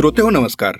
श्रोते हो नमस्कार.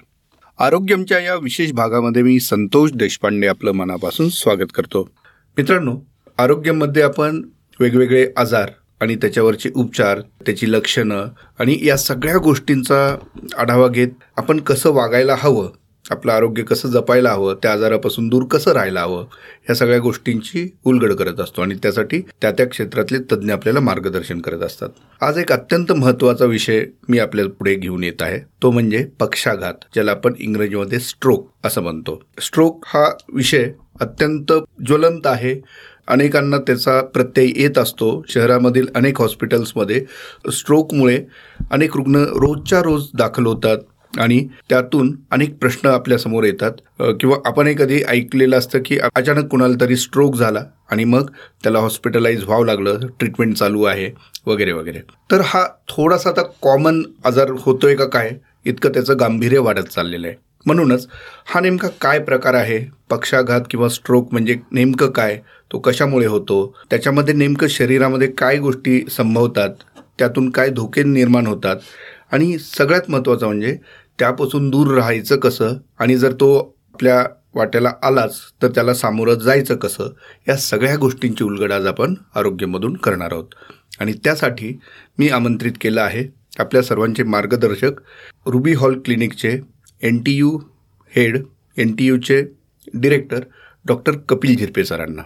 आरोग्यमच्या या विशेष भागामध्ये मी संतोष देशपांडे आपलं मनापासून स्वागत करतो. मित्रांनो आरोग्यमध्ये आपण वेगवेगळे आजार आणि त्याच्यावरचे उपचार त्याची लक्षणं आणि या सगळ्या गोष्टींचा आढावा घेत आपण कसं वागायला हवं आपलं आरोग्य कसं जपायला हवं त्या आजारापासून दूर कसं राहायला हवं ह्या सगळ्या गोष्टींची उलगड करत असतो आणि त्यासाठी त्या त्या क्षेत्रातले तज्ज्ञ आपल्याला मार्गदर्शन करत असतात. आज एक अत्यंत महत्त्वाचा विषय मी आपल्या पुढे घेऊन येत आहे. तो म्हणजे पक्षाघात ज्याला आपण इंग्रजीमध्ये स्ट्रोक असं म्हणतो. स्ट्रोक हा विषय अत्यंत ज्वलंत आहे. अनेकांना त्याचा प्रत्यय येत असतो. शहरामधील अनेक हॉस्पिटल्समध्ये स्ट्रोकमुळे अनेक रुग्ण रोजच्या रोज दाखल होतात. आणि त्यातून अनेक प्रश्न आपल्यासमोर येतात. किंवा आपण कधी ऐकलेलं असतं की अचानक कुणाला तरी स्ट्रोक झाला आणि मग त्याला हॉस्पिटलाइज व्हावं लागलं ट्रीटमेंट चालू आहे वगैरे वगैरे. तर हा थोडासा आता कॉमन आजार होतोय का काय? इतकं त्याचं गांभीर्य वाढत चाललेलं आहे. म्हणूनच हा नेमका काय प्रकार आहे? पक्षाघात किंवा स्ट्रोक म्हणजे नेमकं काय? तो कशामुळे होतो? त्याच्यामध्ये नेमकं शरीरामध्ये काय गोष्टी संभवतात? त्यातून काय धोके निर्माण होतात? आणि सगळ्यात महत्त्वाचं म्हणजे त्यापासून दूर राहायचं कसं? आणि जर तो आपल्या वाट्याला आलाच तर त्याला सामोरं जायचं कसं? या सगळ्या गोष्टींची उलगड आज आपण आरोग्यमधून करणार आहोत. आणि त्यासाठी मी आमंत्रित केलं आहे आपल्या सर्वांचे मार्गदर्शक Ruby hall क्लिनिकचे N T U head N T यूचे director doctor Kapil Zirpe सरांना.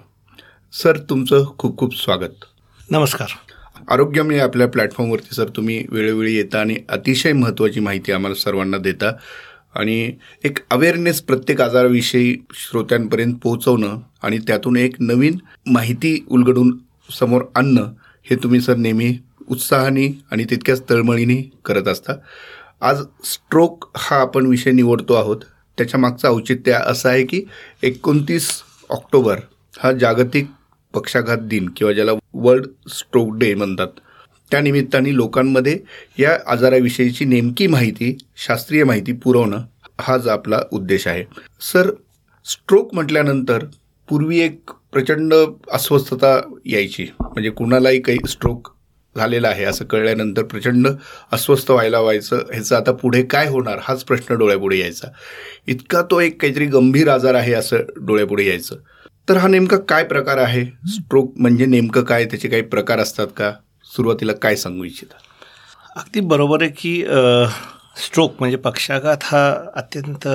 सर तुमचं खूप खूप स्वागत. नमस्कार. आरोग्यम या आपल्या प्लॅटफॉर्मवरती सर तुम्ही वेळोवेळी येता आणि अतिशय महत्त्वाची माहिती आम्हाला सर्वांना देता. आणि एक अवेअरनेस प्रत्येक आजाराविषयी श्रोत्यांपर्यंत पोहोचवणं आणि त्यातून एक नवीन माहिती उलगडून समोर आणणं हे तुम्ही सर नेहमी उत्साहाने आणि तितक्याच तळमळीने करत असता. आज स्ट्रोक हा आपण विषय निवडतो आहोत. त्याच्या मागचं औचित्य असं आहे की एकोणतीस ऑक्टोबर हा जागतिक पक्षाघात दिन किंवा ज्याला वर्ल्ड स्ट्रोक डे म्हणतात. त्यानिमित्ताने लोकांमध्ये या आजाराविषयीची नेमकी माहिती शास्त्रीय माहिती पुरवणं हाच आपला उद्देश आहे. सर स्ट्रोक म्हटल्यानंतर पूर्वी एक प्रचंड अस्वस्थता यायची. म्हणजे कुणालाही काही स्ट्रोक झालेला आहे असं कळल्यानंतर प्रचंड अस्वस्थ व्हायला व्हायचं. ह्याचं आता पुढे काय होणार हाच प्रश्न डोळ्यापुढे यायचा. इतका तो एक काहीतरी गंभीर आजार आहे असं डोळ्यापुढे यायचं. तर हा नेमका काय प्रकार आहे? स्ट्रोक म्हणजे नेमकं काय? त्याचे काही प्रकार असतात का? सुरुवातीला काय सांगू इच्छिता? अगदी बरोबर आहे की स्ट्रोक म्हणजे पक्षाघात हा अत्यंत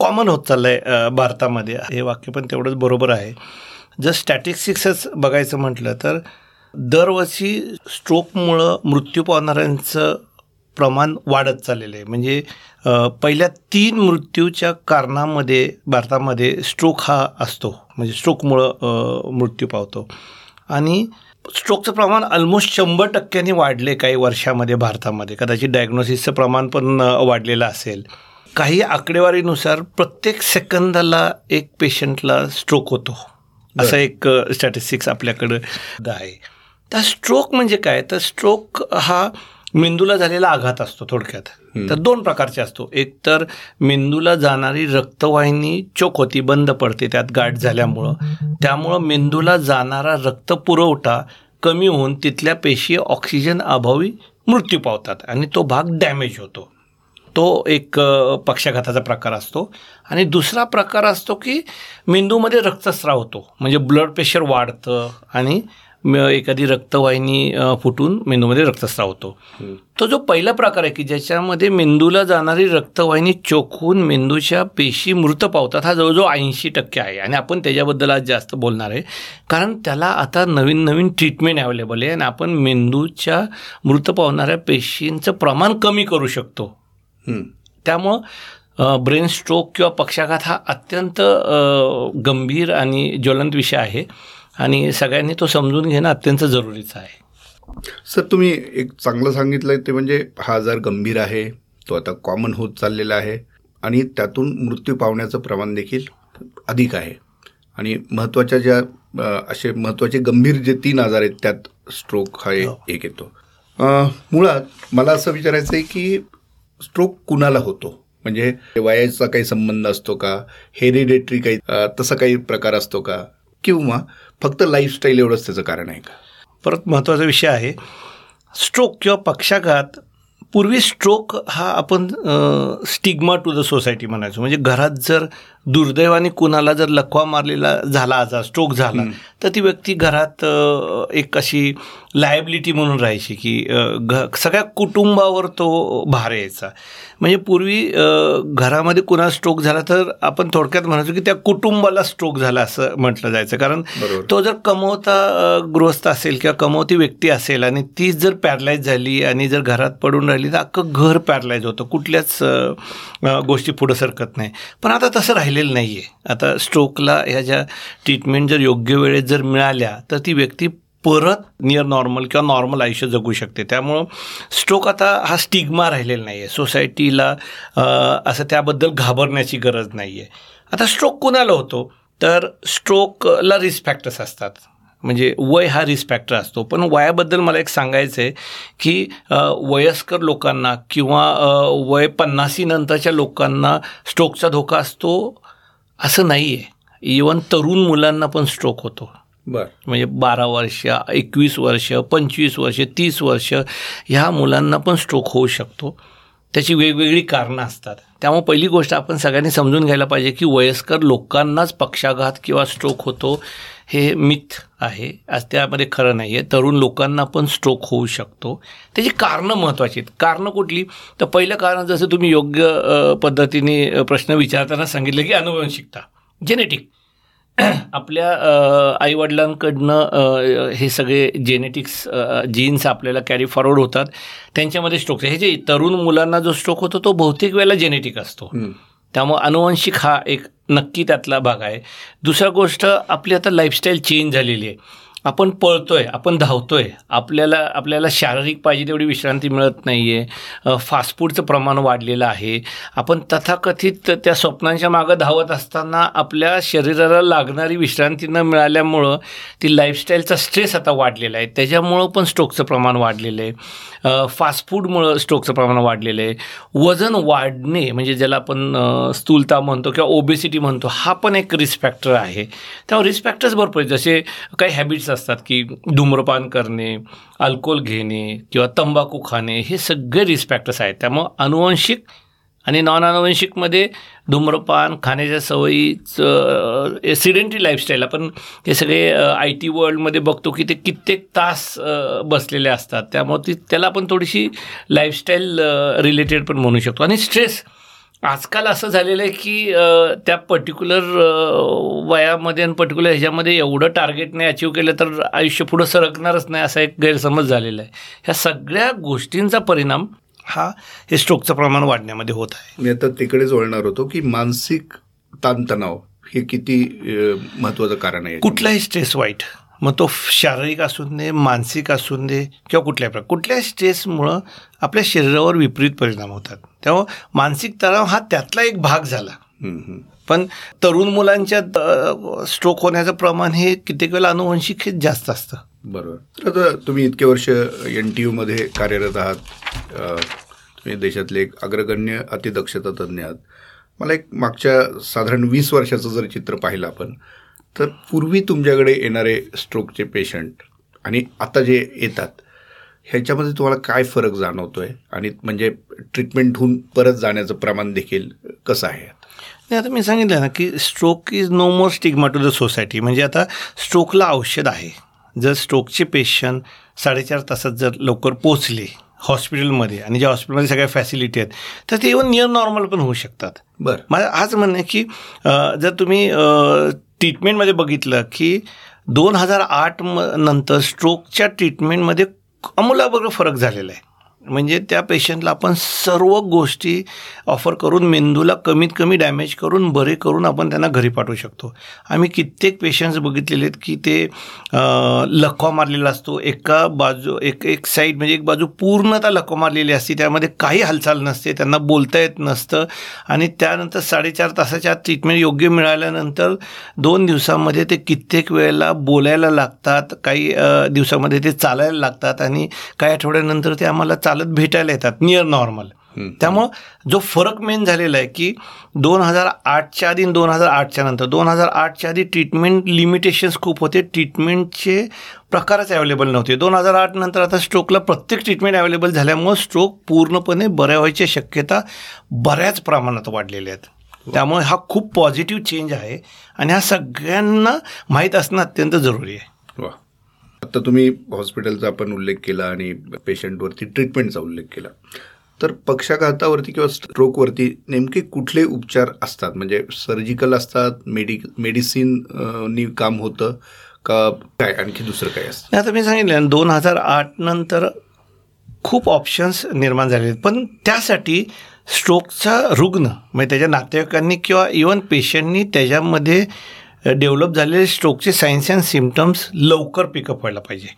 कॉमन होत चालला आहे भारतामध्ये. हे वाक्य पण तेवढंच बरोबर आहे. जर स्टॅटिस्टिक्सच बघायचं म्हटलं तर दरवर्षी स्ट्रोकमुळं मृत्यू पावणाऱ्यांचं प्रमाण वाढत चाललेलं आहे. म्हणजे पहिल्या तीन मृत्यूच्या कारणामध्ये भारतामध्ये स्ट्रोक हा असतो. म्हणजे स्ट्रोकमुळं मृत्यू पावतो. आणि स्ट्रोकचं प्रमाण ऑलमोस्ट शंभर टक्क्यांनी वाढले काही वर्षामध्ये भारतामध्ये. कदाचित डायग्नोसिसचं प्रमाण पण वाढलेलं असेल. काही आकडेवारीनुसार प्रत्येक सेकंदाला एक पेशंटला स्ट्रोक होतो. असं एक स्टॅटिस्टिक्स आपल्याकडं आहे. त्या स्ट्रोक म्हणजे काय? तर स्ट्रोक हा मेंदूला झालेला आघात असतो थोडक्यात. तर दोन प्रकारचे असतो. एक तर मेंदूला जाणारी रक्तवाहिनी चोक होती बंद पडते त्यात गाठ झाल्यामुळं. त्यामुळं मेंदूला जाणारा रक्तपुरवठा कमी होऊन तिथल्या पेशी ऑक्सिजन अभावी मृत्यू पावतात आणि तो भाग डॅमेज होतो. तो एक पक्षाघाताचा प्रकार असतो. आणि दुसरा प्रकार असतो की मेंदूमध्ये रक्तस्राव होतो. म्हणजे ब्लड प्रेशर वाढतं आणि एखादी रक्तवाहिनी फुटून मेंदूमध्ये रक्तस्राव होतो. तो जो पहिला प्रकार आहे की ज्याच्यामध्ये मेंदूला जाणारी रक्तवाहिनी चोखून मेंदूच्या पेशी मृत पावतात हा जवळजवळ ऐंशी टक्के आहे. आणि आपण त्याच्याबद्दल आज जास्त बोलणार आहे. कारण त्याला आता नवीन नवीन ट्रीटमेंट अवेलेबल आहे आणि आपण मेंदूच्या मृत पावणाऱ्या पेशींचं प्रमाण कमी करू शकतो. त्यामुळं ब्रेन स्ट्रोक किंवा पक्षाघात हा अत्यंत गंभीर आणि ज्वलंत विषय आहे. आणि सगळ्यांनी तो समजून घेणं अत्यंत जरुरीचं आहे. सर तुम्ही एक चांगलं सांगितलं ते म्हणजे हा आजार गंभीर आहे तो आता कॉमन होत चाललेला आहे आणि त्यातून मृत्यू पावण्याचं प्रमाण देखील अधिक आहे. आणि महत्त्वाच्या ज्या असे महत्त्वाचे गंभीर जे तीन आजार आहेत त्यात स्ट्रोक हा एक हो. येतो मुळात मला असं विचारायचं आहे की स्ट्रोक कुणाला होतो? म्हणजे वयाचा काही संबंध असतो का? हेरिडेटरी काही तसा काही प्रकार असतो का? किंवा फक्त लाईफस्टाईल एवढंच त्याचं कारण आहे का? परत महत्त्वाचा विषय आहे. स्ट्रोक किंवा पक्षाघात पूर्वी स्ट्रोक हा आपण स्टिग्मा टू द सोसायटी म्हणायचो. म्हणजे घरात जर दुर्दैवाने कुणाला जर लकवा मारलेला झाला आजार स्ट्रोक झाला तर ती व्यक्ती घरात एक अशी लायबिलिटी म्हणून राहायची की घ सगळ्या कुटुंबावर तो भार यायचा. म्हणजे पूर्वी घरामध्ये कुणा स्ट्रोक झाला तर आपण थोडक्यात म्हणायचो की त्या कुटुंबाला स्ट्रोक झाला असं म्हटलं जायचं. कारण तो जर कमवता गृहस्थ असेल किंवा कमवती व्यक्ती असेल आणि तीच जर पॅरलाईज झाली आणि जर घरात पडून राहिली तर अख्खं घर पॅरलाईज होतं. कुठल्याच गोष्टी पुढं सरकत नाही. पण आता तसं राहिलेलं नाही आहे आता स्ट्रोकला ह्या ज्या ट्रीटमेंट जर योग्य वेळेत जर मिळाल्या तर ती व्यक्ती परत नियर नॉर्मल किंवा नॉर्मल आयुष्य जगू शकते. त्यामुळं स्ट्रोक आता हा स्टिग्मा राहिलेला नाही आहे सोसायटीला असं त्याबद्दल घाबरण्याची गरज नाही आहे आता स्ट्रोक कुणाला होतो? तर स्ट्रोकला रिस्क फॅक्टर्स असतात. म्हणजे वय हा रिस्क फॅक्टर असतो. पण वयाबद्दल मला एक सांगायचं आहे की वयस्कर लोकांना किंवा वय पन्नासीनंतरच्या लोकांना स्ट्रोकचा धोका असतो असं नाही आहे इवन तरुण मुलांना पण स्ट्रोक होतो. बरं. म्हणजे बारा वर्ष एकवीस वर्ष पंचवीस वर्ष तीस वर्ष ह्या मुलांना पण स्ट्रोक होऊ शकतो. त्याची वेगवेगळी कारणं असतात. त्यामुळे पहिली गोष्ट आपण सगळ्यांनी समजून घ्यायला पाहिजे की वयस्कर लोकांनाच पक्षाघात किंवा स्ट्रोक होतो. हे मिथ आहे. आज त्यामध्ये खरं नाही आहे तरुण लोकांना पण स्ट्रोक होऊ शकतो. त्याची कारणं महत्त्वाची आहेत. कारणं कुठली? तर पहिलं कारण जसं तुम्ही योग्य पद्धतीने प्रश्न विचारताना सांगितलं की अनुवंशिकता. जेनेटिक आपल्या आईवडिलांकडनं हे सगळे जेनेटिक्स जीन्स आपल्याला कॅरी फॉरवर्ड होतात. त्यांच्यामध्ये स्ट्रोक हे जे तरुण मुलांना जो स्ट्रोक होतो तो बहुतेक वेळेला जेनेटिक असतो. त्यामुळं अनुवंशिक हा एक नक्की त्यातला भाग आहे. दुसरा गोष्ट आपली आता लाईफस्टाईल चेंज झालेली आहे. आपण पळतोय आपण धावतोय आपल्याला आपल्याला शारीरिक पाहिजे तेवढी विश्रांती मिळत नाही आहे फास्ट फूडचं प्रमाण वाढलेलं आहे. आपण तथाकथित त्या स्वप्नांच्या मागं धावत असताना आपल्या शरीराला लागणारी विश्रांती न मिळाल्यामुळं ती लाईफस्टाईलचा स्ट्रेस आता वाढलेला आहे. त्याच्यामुळं पण स्ट्रोकचं प्रमाण वाढलेलं आहे. फास्ट फूडमुळं स्ट्रोकचं प्रमाण वाढलेलं आहे. वजन वाढणे म्हणजे ज्याला आपण स्थूलता म्हणतो किंवा ओबेसिटी म्हणतो हा पण एक रिस्क फॅक्टर आहे. त्यामुळे रिस्क फॅक्टर्स भरपूर आहेत. जसे काही हॅबिट्स असतात की धूम्रपान करणे अल्कोहोल घेणे किंवा तंबाखू खाणे हे सगळे रिस्क फॅक्टर्स आहेत. त्यामुळं अनुवंशिक आणि नॉन अनुवंशिकमध्ये धूम्रपान खाण्याच्या सवयीचं एसिडेंटरी लाईफस्टाईल आपण हे सगळे आय टी वर्ल्डमध्ये बघतो की ते कित्येक तास बसलेले असतात. त्यामुळे ती त्याला आपण थोडीशी लाईफस्टाईल रिलेटेड पण म्हणू शकतो. आणि स्ट्रेस आजकाल असं झालेलं आहे की त्या पर्टिक्युलर वयामध्ये आणि पर्टिक्युलर ह्याच्यामध्ये एवढं टार्गेट नाही अचीव केलं तर आयुष्य पुढं सरकणारच नाही असा एक गैरसमज झालेला आहे. ह्या सगळ्या गोष्टींचा परिणाम हा हे स्ट्रोकचं प्रमाण वाढण्यामध्ये होत आहे. मी आता तिकडेच वळणार होतो की मानसिक ताणतणाव हे किती महत्वाचं कारण आहे? कुठलाही स्ट्रेस वाईट. मग तो शारीरिक असून दे मानसिक असून दे किंवा कुठल्या प्रकार कुठल्या स्ट्रेसमुळं आपल्या शरीरावर विपरीत परिणाम होतात. तेव्हा मानसिक तणाव हा त्यातला एक भाग झाला. पण तरुण मुलांच्या स्ट्रोक होण्याचं प्रमाण हे कित्येक वेळेला अनुवंशिक हे जास्त असतं. बरोबर. तर आता तुम्ही इतके वर्ष एन टी यूमध्ये कार्यरत आहात. तुम्ही देशातले एक अग्रगण्य अतिदक्षता तज्ज्ञ आहात. मला एक मागच्या साधारण वीस वर्षाचं जर चित्र पाहिलं आपण तर पूर्वी तुमच्याकडे येणारे स्ट्रोकचे पेशंट आणि आता जे येतात ह्याच्यामध्ये तुम्हाला काय फरक जाणवतो आहे आणि म्हणजे ट्रीटमेंट होऊन परत जाण्याचं प्रमाण देखील कसं आहे? नाही आता मी सांगितलं ना की stroke is no more stigma to the society म्हणजे आता स्ट्रोकला औषध आहे. जर स्ट्रोकचे पेशंट साडेचार तासात जर लवकर पोचले हॉस्पिटलमध्ये आणि ज्या हॉस्पिटलमध्ये सगळ्या फॅसिलिटी आहेत तर ते इव्हन नियर नॉर्मल पण होऊ शकतात. बरं. माझं आज म्हणणं की जर तुम्ही ट्रीटमेंटमध्ये बघितलं की दोन हजार आठ म नंतर स्ट्रोकच्या ट्रीटमेंटमध्ये अमूलाग्र फरक झालेला आहे. म्हणजे त्या पेशंटला आपण सर्व गोष्टी ऑफर करून मेंदूला कमीत कमी डॅमेज करून बरे करून आपण त्यांना घरी पाठवू शकतो. आम्ही कित्येक पेशंट्स बघितलेले आहेत की ते लखवा मारलेला असतो. एका बाजू एक एक साईड म्हणजे एक बाजू पूर्णतः लखवा मारलेली असते. त्यामध्ये काही हालचाल नसते. त्यांना बोलता येत नसतं. आणि त्यानंतर साडेचार तासाच्या ट्रीटमेंट योग्य मिळाल्यानंतर दोन दिवसामध्ये ते कित्येक वेळेला बोलायला लागतात. काही दिवसामध्ये ते चालायला लागतात. आणि काही आठवड्यानंतर ते आम्हाला चाल चालत भेटायला येतात नियर नॉर्मल त्यामुळं जो फरक मेन झालेला आहे की दोन हजार आठच्या आधी दोन हजार आठच्या नंतर दोन हजार आठच्या आधी ट्रीटमेंट लिमिटेशन्स खूप होते. ट्रीटमेंटचे प्रकारच अवेलेबल नव्हते. दोन हजार आठ नंतर आता स्ट्रोकला प्रत्येक ट्रीटमेंट अवेलेबल झाल्यामुळं स्ट्रोक पूर्णपणे बऱ्या व्हायची शक्यता बऱ्याच प्रमाणात वाढलेल्या आहेत. त्यामुळे हा खूप पॉझिटिव्ह चेंज आहे आणि हा सगळ्यांना माहीत असणं अत्यंत जरुरी आहे. आता तुम्ही हॉस्पिटलचा आपण उल्लेख केला आणि पेशंटवरती ट्रीटमेंटचा उल्लेख केला. तर पक्षाघातावरती किंवा स्ट्रोकवरती नेमके कुठले उपचार असतात? म्हणजे सर्जिकल असतात मेडि मेडिसिननी काम होतं का काय? आणखी दुसरं काय असतं? आता मी सांगितलं दोन हजार आठ नंतर खूप ऑप्शन्स निर्माण झाले आहेत. पण त्यासाठी स्ट्रोकचा रुग्ण म्हणजे त्याच्या नातेवाईकांनी किंवा इवन पेशंटनी त्याच्यामध्ये डेव्हलप झालेले स्ट्रोकचे सायन्स अँड सिमटम्स लवकर पिकअप व्हायला पाहिजे.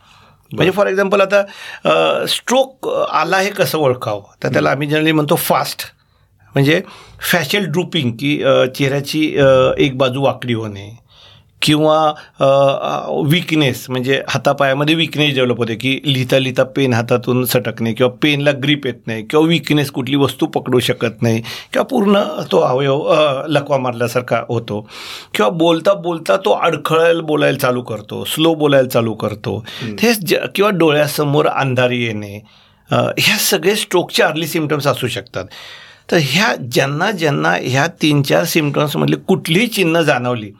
म्हणजे फॉर एक्झाम्पल आता स्ट्रोक आला हे कसं ओळखावं? तर त्याला आम्ही जनरली म्हणतो फास्ट म्हणजे फॅशल ड्रुपिंग की चेहऱ्याची एक बाजू वाकडी होणे किंवा विकनेस म्हणजे हातापायामध्ये विकनेस डेव्हलप होते की लिहिता लिहिता पेन हातातून सटकणे किंवा पेनला ग्रीप येत नाही किंवा विकनेस कुठली वस्तू पकडू शकत नाही किंवा पूर्ण तो अवयव लकवा मारल्यासारखा होतो. किंवा बोलता बोलता तो अडखळायला बोलायला चालू करतो स्लो बोलायला चालू करतो. ज किंवा डोळ्यासमोर अंधारी येणे ह्या सगळे स्ट्रोकचे अर्ली सिमटम्स असू शकतात. तर ह्या ज्यांना ज्यांना ह्या तीन चार सिमटम्समधली कुठलीही चिन्ह जाणवली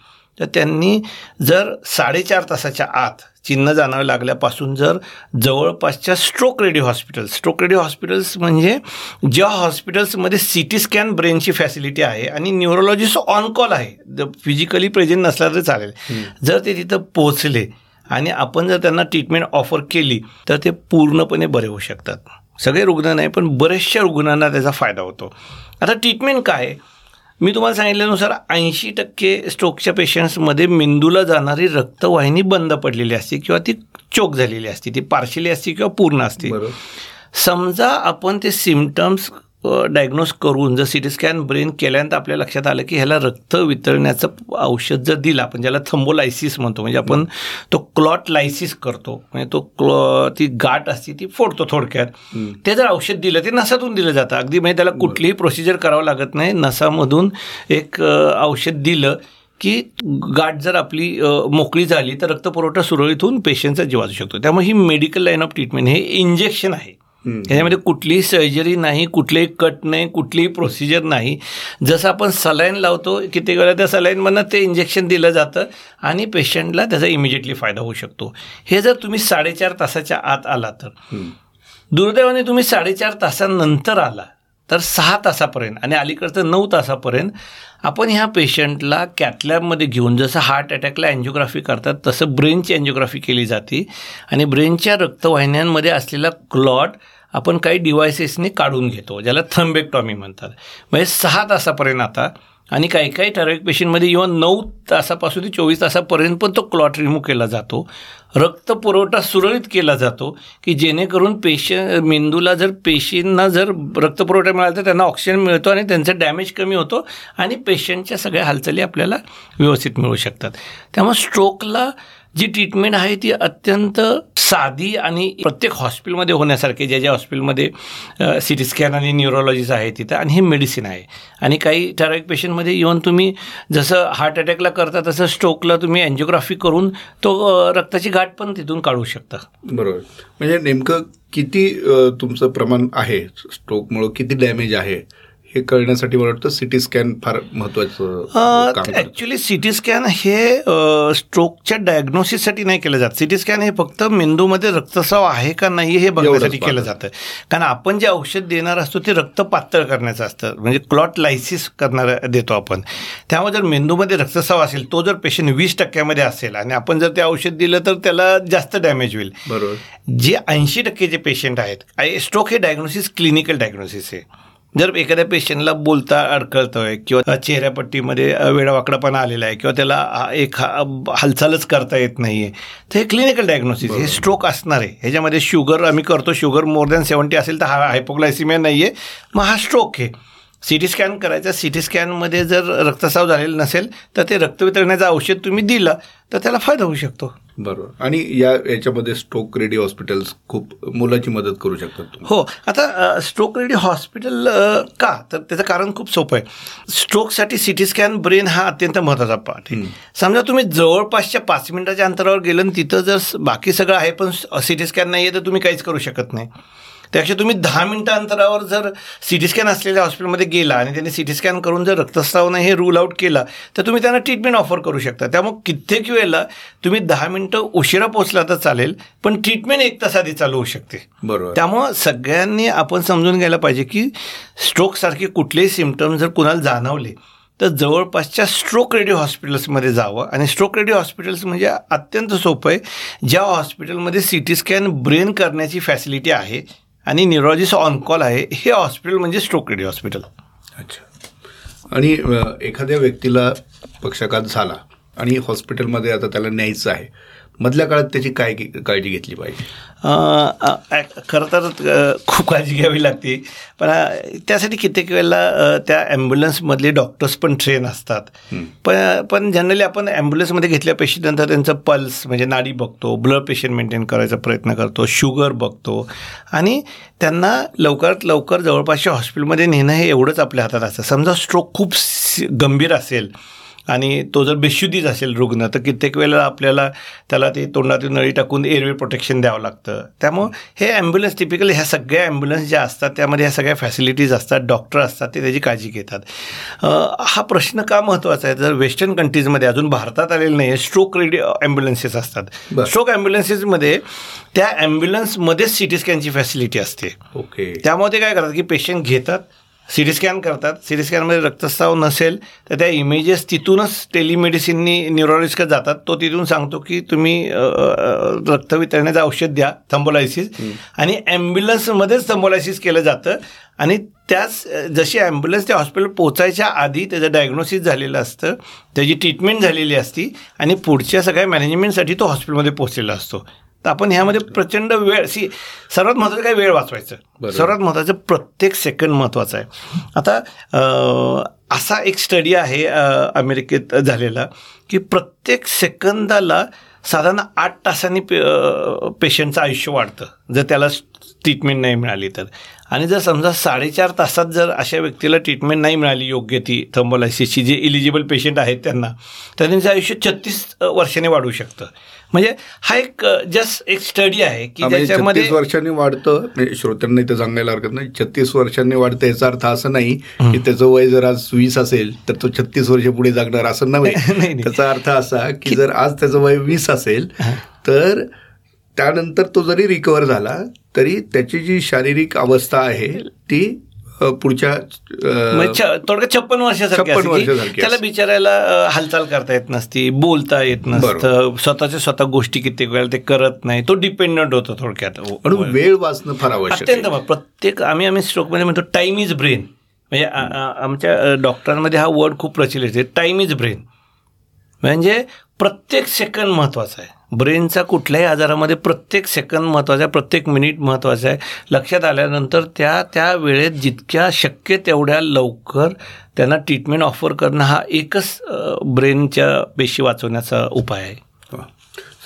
तर त्यांनी जर साडेचार तासाच्या आत चिन्ह जाणवं लागल्यापासून जर जवळपासच्या stroke radio hospitals stroke radio hospitals म्हणजे ज्या हॉस्पिटल्समध्ये सी टी स्कॅन ब्रेनची फॅसिलिटी आहे आणि न्यूरोलॉजिस्ट ऑन कॉल आहे फिजिकली प्रेझेंट नसला तरी चालेल. जर ते तिथं पोहोचले आणि आपण जर त्यांना ट्रीटमेंट ऑफर केली तर ते पूर्णपणे बरे होऊ शकतात. सगळे रुग्ण नाही पण बऱ्याचशा रुग्णांना त्याचा फायदा होतो. आता ट्रीटमेंट काय? मी तुम्हाला सांगितल्यानुसार ऐंशी टक्के स्ट्रोकच्या पेशंट्समध्ये मेंदूला जाणारी रक्तवाहिनी बंद पडलेली असते किंवा ती चोक झालेली असते. ती पार्शली असते किंवा पूर्ण असते. समजा आपण ते सिमटम्स डायग्नोज करून जर सी टी स्कॅन ब्रेन केल्यानंतर आपल्या लक्षात आलं की ह्याला रक्त वितळण्याचं औषध जर दिलं आपण ज्याला थंबोलायसिस म्हणतो म्हणजे आपण तो क्लॉट लायसिस करतो म्हणजे तो क्लॉ ती गाठ असते ती फोडतो थोडक्यात. ते जर औषध दिलं ते नसातून दिलं जातं. अगदी म्हणजे त्याला कुठलीही प्रोसिजर करावं लागत नाही. नसामधून एक औषध दिलं की गाठ जर आपली मोकळी झाली तर रक्तपुरवठा सुरळीत होऊन पेशंटचा जीव वाचू शकतो. त्यामुळे ही मेडिकल लाईन ऑफ ट्रीटमेंट हे इंजेक्शन आहे. त्याच्यामध्ये कुठलीही सर्जरी नाही कुठलेही कट नाही कुठलीही प्रोसिजर नाही. जसं आपण सलाईन लावतो किती वेळा त्या सलाईनमधनं ते इंजेक्शन दिलं जातं आणि पेशंटला त्याचा इमिजिएटली फायदा होऊ शकतो. हे जर तुम्ही साडेचार तासाच्या आत आला तर. दुर्दैवाने तुम्ही साडेचार तासानंतर आला तर सहा तासापर्यंत आणि अलीकडचं नऊ तासापर्यंत आपण ह्या पेशंटला कॅथलॅबमध्ये घेऊन जसं हार्ट अटॅकला अँजिओग्राफी करतात तसं ब्रेनची अँजिओग्राफी केली जाते. आणि ब्रेनच्या रक्तवाहिन्यांमध्ये असलेला क्लॉट आपण काही डिव्हायसेसने काढून घेतो ज्याला थंबेक्टॉमी म्हणतात. म्हणजे सहा तासापर्यंत आता आणि काही काही ठराविक पेशंटमध्ये इव्हन नऊ तासापासून ते चोवीस तासापर्यंत पण तो क्लॉट रिमूव्ह केला जातो. रक्त पुरवठा सुरळीत केला जातो की जेणेकरून पेश मेंदूला जर पेशींना जर रक्तपुरवठा मिळाला तर त्यांना ऑक्सिजन मिळतो आणि त्यांचं डॅमेज कमी होतो आणि पेशंटच्या सगळ्या हालचाली आपल्याला व्यवस्थित मिळू शकतात. त्यामुळे स्ट्रोकला जी ट्रीटमेंट आहे ती अत्यंत साधी आणि प्रत्येक हॉस्पिटलमध्ये होण्यासारखे ज्या ज्या हॉस्पिटलमध्ये सी टी स्कॅन आणि न्युरोलॉजीज आहे तिथं आणि हे मेडिसिन आहे. आणि काही ठराविक पेशंटमध्ये येऊन तुम्ही जसं हार्ट अटॅकला करता तसं स्ट्रोकला तुम्ही अँजिओग्राफी करून तो रक्ताची गाठ पण तिथून काढू शकता. बरोबर. म्हणजे नेमकं किती तुमचं प्रमाण आहे? स्ट्रोकमुळं किती डॅमेज आहे? हे कळण्यासाठी मला वाटतं सिटी स्कॅन फार महत्वाचं ॲक्च्युली सिटी स्कॅन हे स्ट्रोकच्या डायग्नोसिससाठी नाही केलं जात. सिटी स्कॅन हे फक्त मेंदूमध्ये रक्तस्राव आहे का नाही हे बघण्यासाठी केलं जातं. कारण आपण जे औषध देणार असतो ते रक्त पातळ करण्याचं असतं. म्हणजे क्लॉट लायसिस करणार देतो आपण. त्यामुळे जर मेंदूमध्ये रक्तस्राव असेल तो जर पेशंट वीस टक्क्यामध्ये असेल आणि आपण जर ते औषध दिलं तर त्याला जास्त डॅमेज होईल. बरोबर. जे ऐंशी टक्के जे पेशंट आहेत स्ट्रोक हे डायग्नोसिस क्लिनिकल डायग्नोसिस आहे. जर एखाद्या पेशंटला बोलता अडकळतोय किंवा चेहऱ्यापट्टीमध्ये वेडावाकडापणा आलेला आहे किंवा त्याला एक हालचालच करता येत नाही आहे तर हे क्लिनिकल डायग्नोसिस हे स्ट्रोक असणार आहे. ह्याच्यामध्ये शुगर आम्ही करतो शुगर मोर दॅन सेवन्टी असेल तर हा हायपोग्लायसिमिया नाही आहे मग हा स्ट्रोक आहे. सी टी स्कॅन करायचा. सी टी स्कॅनमध्ये जर रक्तस्राव झालेला नसेल तर ते रक्त वितरण्याचं औषध तुम्ही दिलं तर त्याला फायदा होऊ शकतो. बरोबर. आणि या याच्यामध्ये स्ट्रोक रेडी हॉस्पिटल्स खूप मुलाची मदत करू शकतात. हो. आता स्ट्रोक रेडी हॉस्पिटल का? तर त्याचं कारण खूप सोपं आहे. स्ट्रोकसाठी सी टी स्कॅन ब्रेन हा अत्यंत महत्त्वाचा पार्ट आहे. समजा तुम्ही जवळपासच्या पाच मिनिटाच्या अंतरावर गेलं तिथं जर बाकी सगळं आहे पण सी टी स्कॅन नाही आहे तर तुम्ही काहीच करू शकत नाही. त्यापेक्षा तुम्ही दहा मिनिटं अंतरावर जर सी टी स्कॅन असलेल्या हॉस्पिटलमध्ये गेला आणि त्यांनी सी टी स्कॅन करून जर रक्तस्राव नाही हे रूल आउट केला तर तुम्ही त्यांना ट्रीटमेंट ऑफर करू शकता. त्यामुळे कित्येक वेळेला तुम्ही दहा मिनिटं उशिरा पोचला तर चालेल पण ट्रीटमेंट एक तास आधी चालू होऊ शकते. बरोबर. त्यामुळं सगळ्यांनी आपण समजून घ्यायला पाहिजे की स्ट्रोकसारखे कुठलेही सिमटम जर कुणाला जाणवले तर जवळपासच्या स्ट्रोक रेडिओ हॉस्पिटल्समध्ये जावं. आणि स्ट्रोक रेडिओ हॉस्पिटल्स म्हणजे अत्यंत सोपं आहे. ज्या हॉस्पिटलमध्ये सी टी स्कॅन ब्रेन करण्याची फॅसिलिटी आहे आणि न्यूरोलॉजिस्ट ऑन कॉल आहे. हे हॉस्पिटल म्हणजे स्ट्रोक रेडी हॉस्पिटल अच्छा. आणि एखाद्या व्यक्तीला पक्षाघात झाला आणि हॉस्पिटलमध्ये आता त्याला न्यायचं आहे मधल्या काळात त्याची काय काळजी घेतली पाहिजे? खरं तर खूप काळजी घ्यावी लागते. पण त्यासाठी कित्येक वेळेला त्या ॲम्ब्युलन्समधले डॉक्टर्स पण ट्रेन असतात. पण पण जनरली आपण ॲम्ब्युलन्समध्ये घेतल्या पेशंटनंतर त्यांचं पल्स म्हणजे नाडी बघतो ब्लड प्रेशर मेंटेन करायचा प्रयत्न करतो शुगर बघतो. आणि त्यांना लवकरात लवकर जवळपासच्या हॉस्पिटलमध्ये नेणं हे एवढंच आपल्या हातात असतं. समजा स्ट्रोक खूप गंभीर असेल आणि तो जर बेशुद्धीच असेल रुग्ण तर कित्येक वेळेला आपल्याला त्याला ते तोंडातून नळी टाकून एअरवे प्रोटेक्शन द्यावं लागतं. त्यामुळं हे ॲम्ब्युलन्स टिपिकली ह्या सगळ्या ॲम्ब्युलन्स ज्या असतात त्यामध्ये ह्या सगळ्या फॅसिलिटीज असतात डॉक्टर असतात ते त्याची काळजी घेतात. हा प्रश्न का महत्त्वाचा आहे? जर वेस्टर्न कंट्रीजमध्ये अजून भारतात आलेलं नाही आहे स्ट्रोक रेडी ॲम्ब्युलन्सेस असतात. स्ट्रोक ॲम्ब्युलन्सेसमध्ये त्या ॲम्ब्युलन्समध्येच सी टी स्कॅनची फॅसिलिटी असते. ओके. त्यामुळे ते काय करतात की पेशंट घेतात सी टी स्कॅन करतात. सी टी स्कॅनमध्ये रक्तस्राव नसेल तर त्या इमेजेस तिथूनच टेलिमेडिसिननी न्यूरोलॉजिस्टकडे जातात. तो तिथून सांगतो की तुम्ही रक्त वितरण्याचं औषध द्या थंबोलायसिस आणि ॲम्ब्युलन्समध्येच थंबोलायसिस केलं जातं. आणि त्याच जशी ॲम्ब्युलन्स त्या हॉस्पिटल पोचायच्या आधी त्याचं डायग्नोसिस झालेलं असतं त्याची ट्रीटमेंट झालेली असती आणि पुढच्या सगळ्या मॅनेजमेंटसाठी तो हॉस्पिटलमध्ये पोहोचलेला असतो. तर आपण ह्यामध्ये प्रचंड वेळ सी सर्वात महत्त्वाचं काय? वेळ वाचवायचं. सर्वात महत्त्वाचं प्रत्येक सेकंड महत्त्वाचा आहे. आता असा एक स्टडी आहे अमेरिकेत झालेला की प्रत्येक सेकंदाला साधारण आठ तासांनी पे पेशंटचं आयुष्य वाढतं. जर त्याला ट्रीटमेंट नाही मिळाली तर. आणि जर समजा साडेचार तासात जर अशा व्यक्तीला ट्रीटमेंट नाही मिळाली योग्य ती थंबोलायसिसची जे इलिजिबल पेशंट आहेत त्यांना तर त्यांचं आयुष्य छत्तीस वर्षाने वाढू शकतं. म्हणजे हा एक जस्ट एक स्टडी आहे की म्हणजे ज्याच्यामध्ये वर्षांनी वाढतं श्रोत्यांना इथं सांगायला हरकत नाही. छत्तीस वर्षांनी वाढतं याचा अर्थ असं नाही की त्याचं वय जर आज वीस असेल तर तो छत्तीस वर्ष पुढे जगणार असं नव्हे. नाही. त्याचा अर्थ असा की जर आज त्याचं वय वीस असेल तर त्यानंतर तो जरी रिकवर झाला तरी त्याची जी शारीरिक अवस्था आहे ती पुढच्या थोडक्यात छप्पन वर्षासारखी 56 असते की वर्षासारखी त्याला. बिचारायला हालचाल करता येत नसती बोलता येत नसतं स्वतःच्या स्वतः गोष्टी कित्येक वेळेला ते करत नाही तो डिपेंडंट होतो थोडक्यात. म्हणून वेळ वाचणं फार आवश्यक अत्यंत प्रत्येक आम्ही आम्ही स्ट्रोकमध्ये म्हणतो टाईम इज ब्रेन म्हणजे आमच्या डॉक्टरांमध्ये हा वर्ड खूप प्रचलित आहे टाईम इज ब्रेन म्हणजे प्रत्येक सेकंद महत्त्वाचा आहे. ब्रेनचा कुठल्याही आजारामध्ये प्रत्येक सेकंद महत्त्वाचा आहे प्रत्येक मिनिट महत्त्वाचं आहे. लक्षात आल्यानंतर त्या त्या वेळेत जितक्या शक्य तेवढ्या लवकर त्यांना ट्रीटमेंट ऑफर करणं हा एकच ब्रेनच्या पेशी वाचवण्याचा उपाय आहे.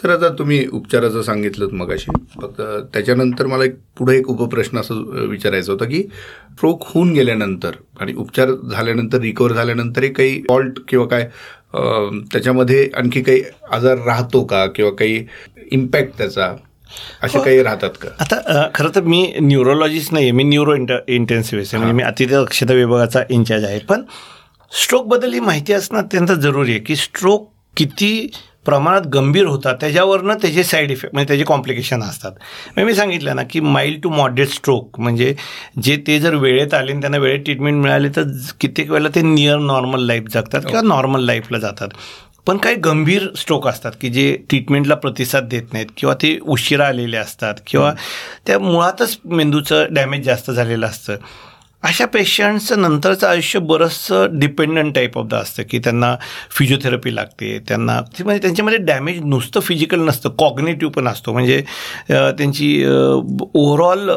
सर आता तुम्ही उपचाराचं सांगितलं मगाशी. फक्त त्याच्यानंतर मला एक पुढे एक उपप्रश्न असं विचारायचं होतं की स्ट्रोक होऊन गेल्यानंतर आणि उपचार झाल्यानंतर रिकवर झाल्यानंतर काही फॉल्ट किंवा काय त्याच्यामध्ये आणखी काही आजार राहतो का? किंवा काही इम्पॅक्ट त्याचा? असे काही राहतात का? आता खरं तर मी न्यूरोलॉजिस्ट नाही आहे मी न्यूरो इंट इंटेन्सिव्हिस्ट आहे. म्हणजे मी अतिथय दक्षता विभागाचा इंचार्ज आहे. पण स्ट्रोकबद्दल ही माहिती असणं अत्यंत जरुरी आहे की स्ट्रोक किती प्रमाणात गंभीर होतात त्याच्यावरनं त्याचे साईड इफेक्ट म्हणजे त्याचे कॉम्प्लिकेशन असतात. म्हणजे मी सांगितलं ना की माइल्ड टू मॉडरेट स्ट्रोक म्हणजे जे ते जर वेळेत आले आणि त्यांना वेळेत ट्रीटमेंट मिळाली तर कित्येक वेळेला ते नियर नॉर्मल लाईफ जगतात किंवा नॉर्मल लाईफला जातात. पण काही गंभीर स्ट्रोक असतात की जे ट्रीटमेंटला प्रतिसाद देत नाहीत किंवा ते उशिरा आलेले असतात किंवा त्या मुळातच मेंदूचं डॅमेज जास्त झालेलं असतं. अशा पेशंटचं नंतरचं आयुष्य बरंचसं डिपेंडंट टाईप ऑफ द असतं की त्यांना फिजिओथेरपी लागते त्यांना म्हणजे त्यांच्यामध्ये डॅमेज नुसतं फिजिकल नसतं कॉग्नेटिव्ह पण असतो. म्हणजे त्यांची ओव्हरऑल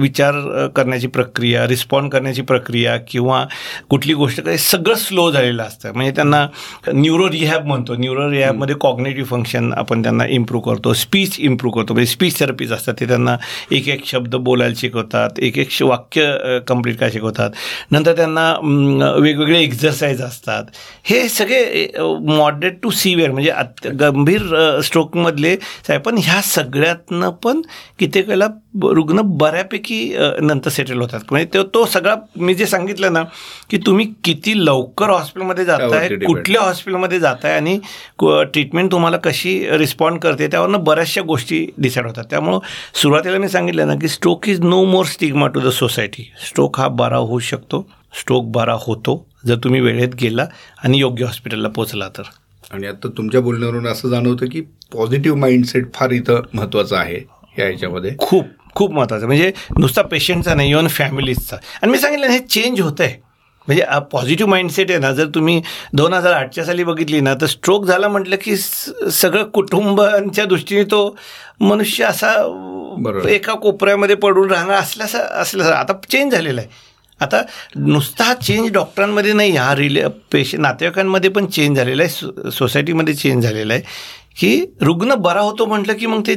विचार करण्याची प्रक्रिया रिस्पॉन्ड करण्याची प्रक्रिया किंवा कुठली गोष्ट काही सगळं स्लो झालेलं असतं. म्हणजे त्यांना न्यूरो रिहॅब म्हणतो. न्यूरो रिहॅबमध्ये कॉग्नेटिव्ह फंक्शन आपण त्यांना इम्प्रूव्ह करतो. स्पीच इम्प्रूव्ह करतो. म्हणजे स्पीच थेरपीज असतात. ते त्यांना एक एक शब्द बोलायला शिकवतात. एक एक वाक्य कंप्लीट काय शिकवतात नंतर त्यांना वेगवेगळे एक्झरसाईज असतात. हे सगळे मॉडरेट टू सिव्हिअर म्हणजे गंभीर स्ट्रोकमधले साहेब. पण ह्या सगळ्यातनं पण कित्येक वेळेला रुग्ण बऱ्यापैकी नंतर सेटल होतात. म्हणजे तो तो सगळा मी जे सांगितलं ना की तुम्ही किती लवकर हॉस्पिटलमध्ये जाताय कुठल्या हॉस्पिटलमध्ये जाताय आणि ट्रीटमेंट तुम्हाला कशी रिस्पॉन्ड करते त्यावरनं बऱ्याचशा गोष्टी डिसाईड होतात. त्यामुळं सुरुवातीला मी सांगितलं ना की stroke is no more stigma to the society stroke हा बरा होऊ शकतो. स्ट्रोक बरा होतो जर तुम्ही वेळेत गेला आणि योग्य हॉस्पिटलला पोचला तर. आणि आता तुमच्या बोलण्यावरून असं जाणवतं की पॉझिटिव्ह माइंडसेट फार इथं महत्त्वाचं आहे. या ह्याच्यामध्ये खूप खूप महत्त्वाचं म्हणजे नुसता पेशंटचा नाही इव्हन फॅमिलीजचा आणि मी सांगितलं हे चेंज होतं आहे म्हणजे पॉझिटिव्ह माइंडसेट आहे ना जर तुम्ही दोन हजार आठच्या साली बघितली ना तर स्ट्रोक झाला म्हटलं की सगळं कुटुंबांच्या दृष्टीने तो मनुष्य असा एका कोपऱ्यामध्ये पडून राहणार असल्यास असल्यास आता चेंज झालेला आहे. आता नुसता हा चेंज डॉक्टरांमध्ये नाही हा रिले पेश नातेवाईकांमध्ये पण चेंज झालेला आहे सोसायटीमध्ये चेंज झालेला आहे. की रुग्ण बरा होतो म्हटलं की मग ते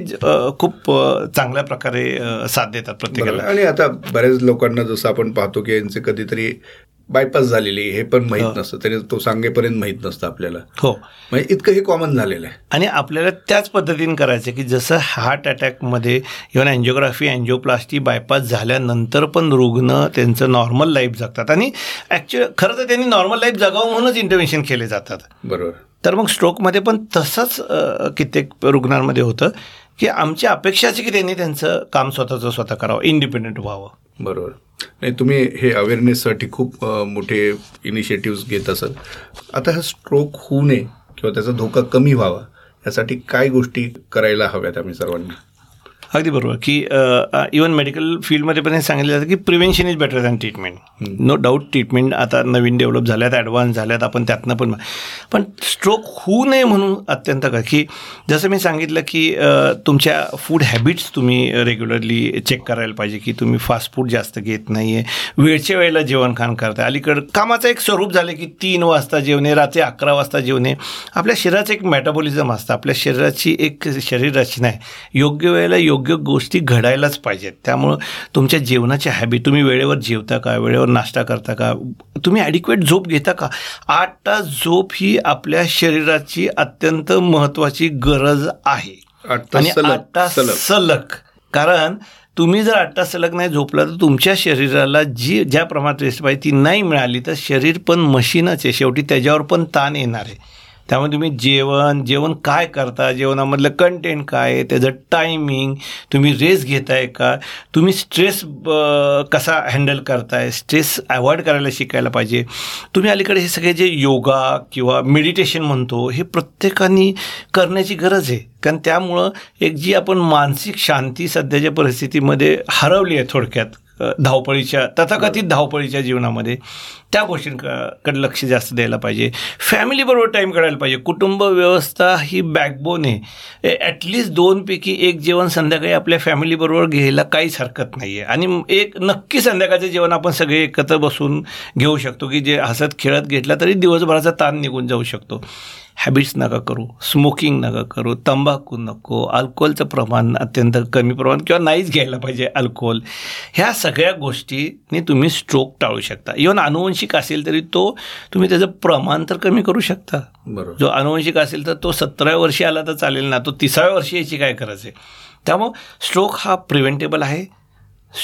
खूप चांगल्या प्रकारे साथ देतात प्रत्येकाला. आणि आता बऱ्याच लोकांना जसं आपण पाहतो की यांचे कधीतरी बायपास झालेली हे पण माहीत हो. नसतं. तरी तो सांगेपर्यंत माहीत नसतं आपल्याला. हो. म्हणजे इतकं हे कॉमन झालेलं आहे. आणि आपल्याला त्याच पद्धतीने करायचं की जसं हार्ट अटॅकमध्ये इव्हन अँजिओग्राफी अँजिओप्लास्टी बायपास झाल्यानंतर पण रुग्ण त्यांचं नॉर्मल लाईफ जगतात. आणि ॲक्च्युअली खरं तर त्यांनी नॉर्मल लाईफ जगावं म्हणूनच इंटरव्हेन्शन केले जातात. बरोबर. तर मग स्ट्रोकमध्ये पण तसंच कित्येक रुग्णांमध्ये होतं की आमची अपेक्षा की त्यांनी त्यांचं काम स्वतःचं स्वतः करावं इंडिपेंडेंट व्हावं. बरोबर. नाही तुम्ही हे अवेअरनेससाठी खूप मोठे इनिशिएटिव्ह घेत असाल. आता हा स्ट्रोक होऊ नये किंवा त्याचा धोका कमी व्हावा यासाठी काय गोष्टी करायला हव्यात आम्ही सर्वांनी? अगदी बरोबर. की इवन मेडिकल फील्डमध्ये पण हे सांगितलं जातं की prevention is better than treatment no doubt treatment आता नवीन डेव्हलप झाल्यात ॲडव्हान्स झाल्यात आपण त्यातनं पण पण स्ट्रोक होऊ नये म्हणून अत्यंत का की जसं मी सांगितलं की तुमच्या फूड हॅबिट्स तुम्ही रेग्युलरली चेक करायला पाहिजे की तुम्ही फास्ट फूड जास्त घेत नाही आहे वेळच्या वेळेला जेवण खाण करताय. अलीकडं कामाचं एक स्वरूप झालं की तीन वाजता जेवणे रात्री अकरा वाजता जेवणे. आपल्या शरीराचं एक मेटाबॉलिझम असतं. आपल्या शरीराची एक शरीर रचना आहे. योग्य वेळेला योग्य योग्य गोष्टी घडायलाच पाहिजेत. त्यामुळं तुमच्या जेवणाची हॅबिट तुम्ही वेळेवर जेवता का? वेळेवर नाश्ता करता का? तुम्ही ॲडिक्वेट झोप घेता का? आठ तास झोप ही आपल्या शरीराची अत्यंत महत्त्वाची गरज आहे. आणि आठ तास सलग. कारण तुम्ही जर आठ तास सलग नाही झोपला तर तुमच्या शरीराला जी ज्या प्रमाणात रेस्ट पाहिजे ती नाही मिळाली तर शरीर पण मशीनच आहे. शेवटी त्याच्यावर पण ताण येणार आहे. त्यामुळे तुम्ही जेवण जेवण काय करता? जेवणामधलं कंटेंट काय आहे? त्याचं टायमिंग तुम्ही रेस घेताय का? तुम्ही स्ट्रेस कसा हँडल करताय? स्ट्रेस अवॉइड करायला शिकायला पाहिजे. तुम्ही अलीकडे हे सगळे जे योगा किंवा मेडिटेशन म्हणतो हे प्रत्येकाने करण्याची गरज आहे. कारण त्यामुळं एक जी आपण मानसिक शांती सध्याच्या परिस्थितीमध्ये हरवली आहे थोडक्यात. धावपळीच्या तथाकथित धावपळीच्या जीवनामध्ये त्या गोष्टींकडे लक्ष जास्त द्यायला पाहिजे. फॅमिलीबरोबर टाईम काढायला पाहिजे. कुटुंब व्यवस्था ही बॅकबोन आहे. ॲटलिस्ट दोनपैकी एक जेवण संध्याकाळी आपल्या फॅमिलीबरोबर घ्यायला काहीच हरकत नाही आहे आणि एक नक्की संध्याकाळचं जेवण आपण सगळे एकत्र बसून घेऊ शकतो की जे हसत खेळत घेतला तरी दिवसभराचा ताण निघून जाऊ शकतो. हॅबिट्स नका करू स्मोकिंग नका करू तंबाखू नको अल्कोहोलचं प्रमाण अत्यंत कमी प्रमाण किंवा नाहीच घ्यायला पाहिजे अल्कोहोल ह्या सगळ्या गोष्टीने तुम्ही स्ट्रोक टाळू शकता. इव्हन अनुवंशिक असेल तरी तो तुम्ही त्याचं प्रमाण तर कमी करू शकता. बरोबर. जो अनुवंशिक असेल तर तो सतराव्या वर्षी आला तर चालेल ना तो तिसाव्या वर्षी याची काय करायचं आहे? त्यामुळं स्ट्रोक हा प्रिव्हेंटेबल आहे.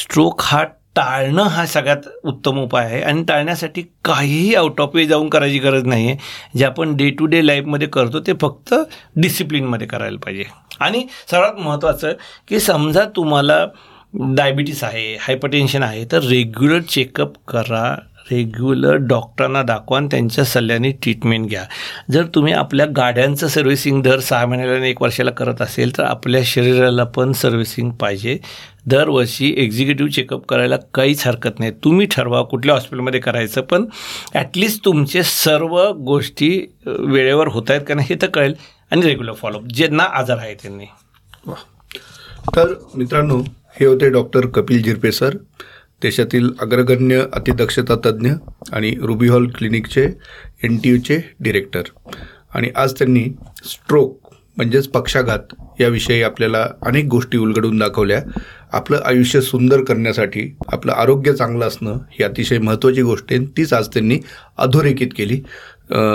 स्ट्रोक हा टाळणं हा सगळ्यात उत्तम उपाय आहे. आणि टाळण्यासाठी काहीही आउट ऑफ वे जाऊन करायची गरज नाही आहे जे आपण डे टू डे लाईफमध्ये करतो ते फक्त डिसिप्लिनमध्ये करायला पाहिजे. आणि सर्वात महत्त्वाचं की समजा तुम्हाला डायबिटीस आहे हायपरटेन्शन आहे तर रेग्युलर चेकअप करा. रेग्युलर डॉक्टरांना दाखवा आणि त्यांच्या सल्ल्याने ट्रीटमेंट घ्या. जर तुम्ही आपल्या गाड्यांचं सर्व्हिसिंग दर सहा महिन्याला एक वर्षाला करत असेल तर आपल्या शरीराला पण सर्व्हिसिंग पाहिजे. दरवर्षी एक्झिक्युटिव्ह चेकअप करायला काहीच हरकत नाही. तुम्ही ठरवा कुठल्या हॉस्पिटलमध्ये करायचं पण ॲटलिस्ट तुमचे सर्व गोष्टी वेळेवर होत आहेत का नाही हे तर कळेल. आणि रेग्युलर फॉलोअप ज्यांना आजार आहे त्यांनी. तर मित्रांनो हे होते डॉक्टर कपिल झिरपे सर देशातील अग्रगण्य अतिदक्षता तज्ज्ञ आणि रुबी हॉल क्लिनिकचे एन टी यूचे डिरेक्टर आणि आज त्यांनी स्ट्रोक म्हणजेच पक्षाघात याविषयी आपल्याला अनेक गोष्टी उलगडून दाखवल्या. आपलं आयुष्य सुंदर करण्यासाठी आपलं आरोग्य चांगलं असणं ही अतिशय महत्त्वाची गोष्ट आहे. तीच आज त्यांनी अधोरेखित केली.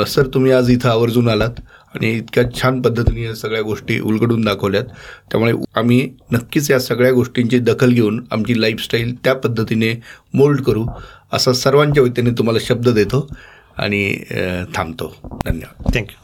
सर तुम्ही आज इथं आवर्जून आलात आणि इतक्या छान पद्धतीने या सगळ्या गोष्टी उलगडून दाखवल्यात. त्यामुळे आम्ही नक्कीच या सगळ्या गोष्टींची दखल घेऊन आमची लाईफस्टाईल त्या पद्धतीने मोल्ड करू असा सर्वांच्या वतीने तुम्हाला शब्द देतो आणि थांबतो. धन्यवाद. थँक्यू